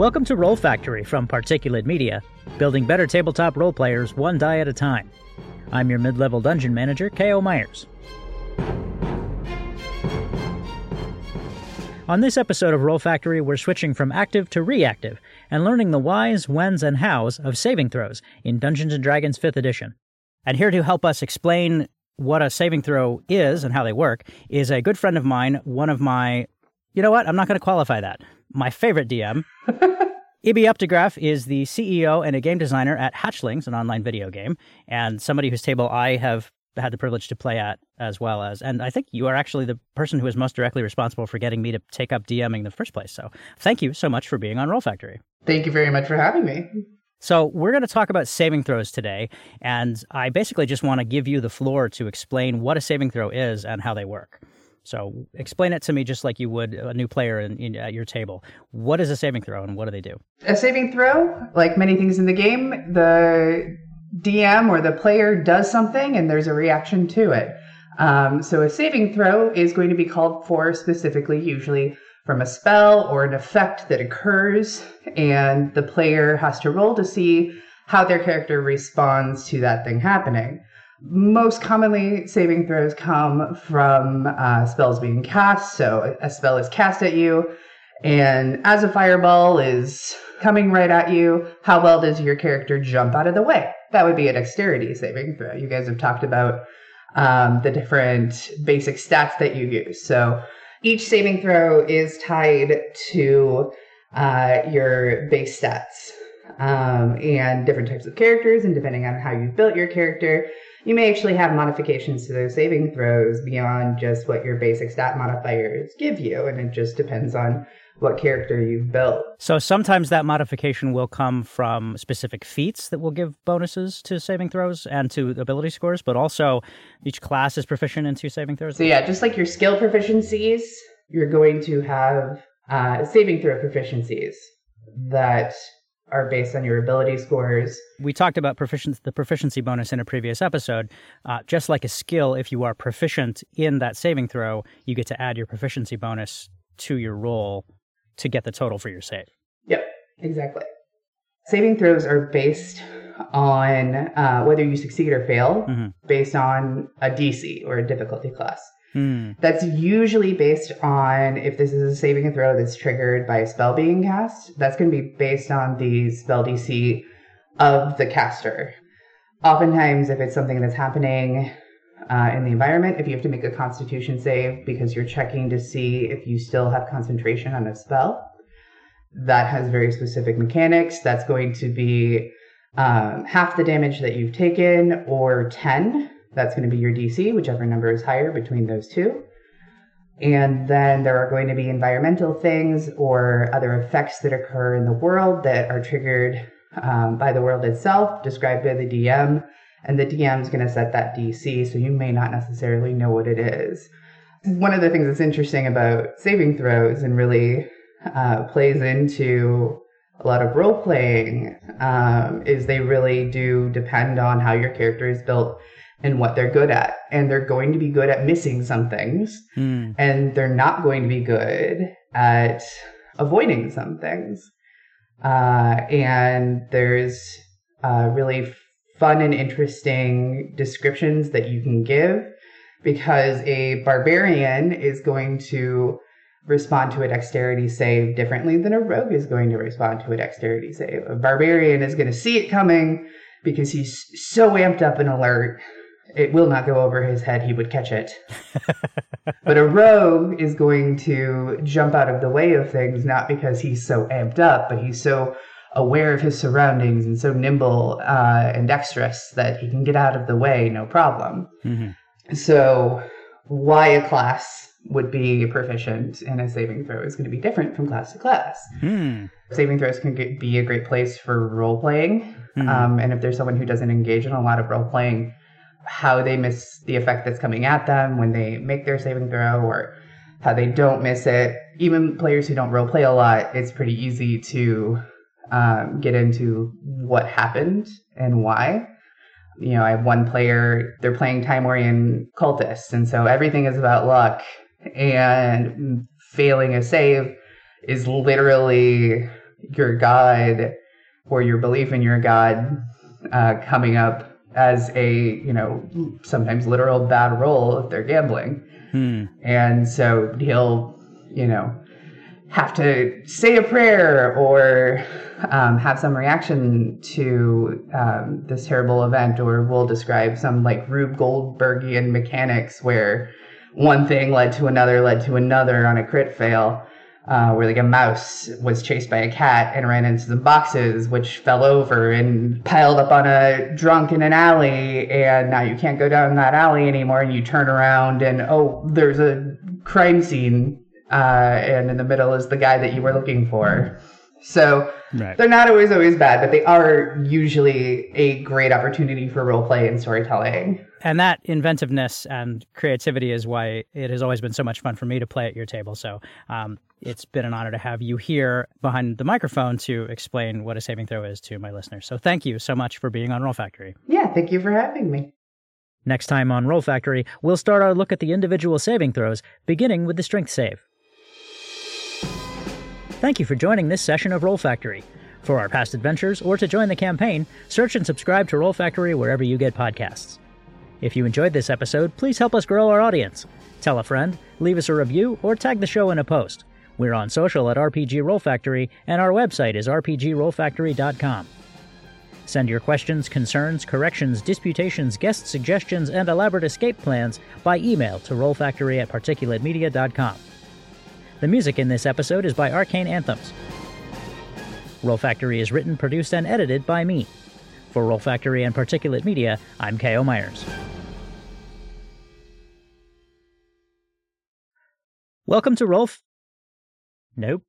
Welcome to Roll Factory from Particulate Media, building better tabletop role players one die at a time. I'm your mid level dungeon manager, K.O. Myers. On this episode of Roll Factory, we're switching from active to reactive and learning the whys, whens, and hows of saving throws in Dungeons and Dragons 5th edition. And here to help us explain what a saving throw is and how they work is a good friend of mine, one of my you know what? I'm not going to qualify that. My favorite DM. E.B. Updegraff is the CEO and a game designer at Hatchlings, an online video game, and somebody whose table I have had the privilege to play at as well as. And I think you are actually the person who is most directly responsible for getting me to take up DMing in the first place. So thank you so much for being on Roll Factory. Thank you very much for having me. So, we're going to talk about saving throws today, and I basically just want to give you the floor to explain what a saving throw is and how they work. So explain it to me just like you would a new player in, in, at your table. What is a saving throw and what do they do? A saving throw, like many things in the game, the DM or the player does something and there's a reaction to it. Um, so a saving throw is going to be called for specifically, usually from a spell or an effect that occurs, and the player has to roll to see how their character responds to that thing happening. Most commonly, saving throws come from uh, spells being cast. So a spell is cast at you, and as a fireball is coming right at you, how well does your character jump out of the way? That would be a dexterity saving throw. You guys have talked about um, the different basic stats that you use. So each saving throw is tied to uh, your base stats um, and different types of characters, and depending on how you've built your character, you may actually have modifications to those saving throws beyond just what your basic stat modifiers give you, and it just depends on what character you've built. So sometimes that modification will come from specific feats that will give bonuses to saving throws and to ability scores, but also each class is proficient in two saving throws. So yeah, just like your skill proficiencies, you're going to have uh, saving throw proficiencies that are based on your ability scores. We talked about proficiency, the proficiency bonus in a previous episode. Uh, just like a skill, if you are proficient in that saving throw, you get to add your proficiency bonus to your roll to get the total for your save. Yep, exactly. Saving throws are based on uh, whether you succeed or fail, mm-hmm. based on a DC or a difficulty class. Hmm. That's usually based on if this is a saving throw that's triggered by a spell being cast. That's going to be based on the spell DC of the caster. Oftentimes, if it's something that's happening uh, in the environment, if you have to make a constitution save because you're checking to see if you still have concentration on a spell, that has very specific mechanics. That's going to be um, half the damage that you've taken or 10 that's going to be your DC, whichever number is higher between those two. And then there are going to be environmental things or other effects that occur in the world that are triggered um, by the world itself, described by the DM. And the DM is going to set that DC, so you may not necessarily know what it is. One of the things that's interesting about saving throws and really uh, plays into a lot of role playing um, is they really do depend on how your character is built and what they're good at. And they're going to be good at missing some things, mm. and they're not going to be good at avoiding some things. Uh, and there's uh, really fun and interesting descriptions that you can give because a barbarian is going to respond to a dexterity save differently than a rogue is going to respond to a dexterity save. A barbarian is going to see it coming because he's so amped up and alert it will not go over his head. He would catch it. but a rogue is going to jump out of the way of things, not because he's so amped up, but he's so aware of his surroundings and so nimble uh, and dexterous that he can get out of the way no problem. Mm-hmm. So, why a class would be proficient in a saving throw is going to be different from class to class. Mm. Saving throws can get, be a great place for role playing. Mm. Um, and if there's someone who doesn't engage in a lot of role playing, how they miss the effect that's coming at them when they make their saving throw or how they don't miss it. Even players who don't role play a lot, it's pretty easy to um, get into what happened and why. You know, I have one player, they're playing Tymorian cultists, and so everything is about luck, and failing a save is literally your God or your belief in your God uh, coming up as a, you know, sometimes literal bad roll if they're gambling. Hmm. And so he'll, you know, have to say a prayer or um, have some reaction to um, this terrible event, or we'll describe some like Rube Goldbergian mechanics where one thing led to another, led to another on a crit fail. Uh, where like a mouse was chased by a cat and ran into some boxes, which fell over and piled up on a drunk in an alley, and now you can't go down that alley anymore. And you turn around and oh, there's a crime scene uh, and in the middle is the guy that you were looking for. So right. they're not always always bad, but they are usually a great opportunity for role play and storytelling. And that inventiveness and creativity is why it has always been so much fun for me to play at your table. So um, it's been an honor to have you here behind the microphone to explain what a saving throw is to my listeners. So thank you so much for being on Roll Factory. Yeah, thank you for having me. Next time on Roll Factory, we'll start our look at the individual saving throws, beginning with the strength save. Thank you for joining this session of Roll Factory. For our past adventures or to join the campaign, search and subscribe to Roll Factory wherever you get podcasts. If you enjoyed this episode, please help us grow our audience. Tell a friend, leave us a review, or tag the show in a post. We're on social at RPG Roll Factory, and our website is rpgrollfactory.com. Send your questions, concerns, corrections, disputations, guest suggestions, and elaborate escape plans by email to rollfactory at particulatemedia.com. The music in this episode is by Arcane Anthems. Roll Factory is written, produced, and edited by me. For Roll Factory and Particulate Media, I'm K.O. Myers. Welcome to Rolf. Nope.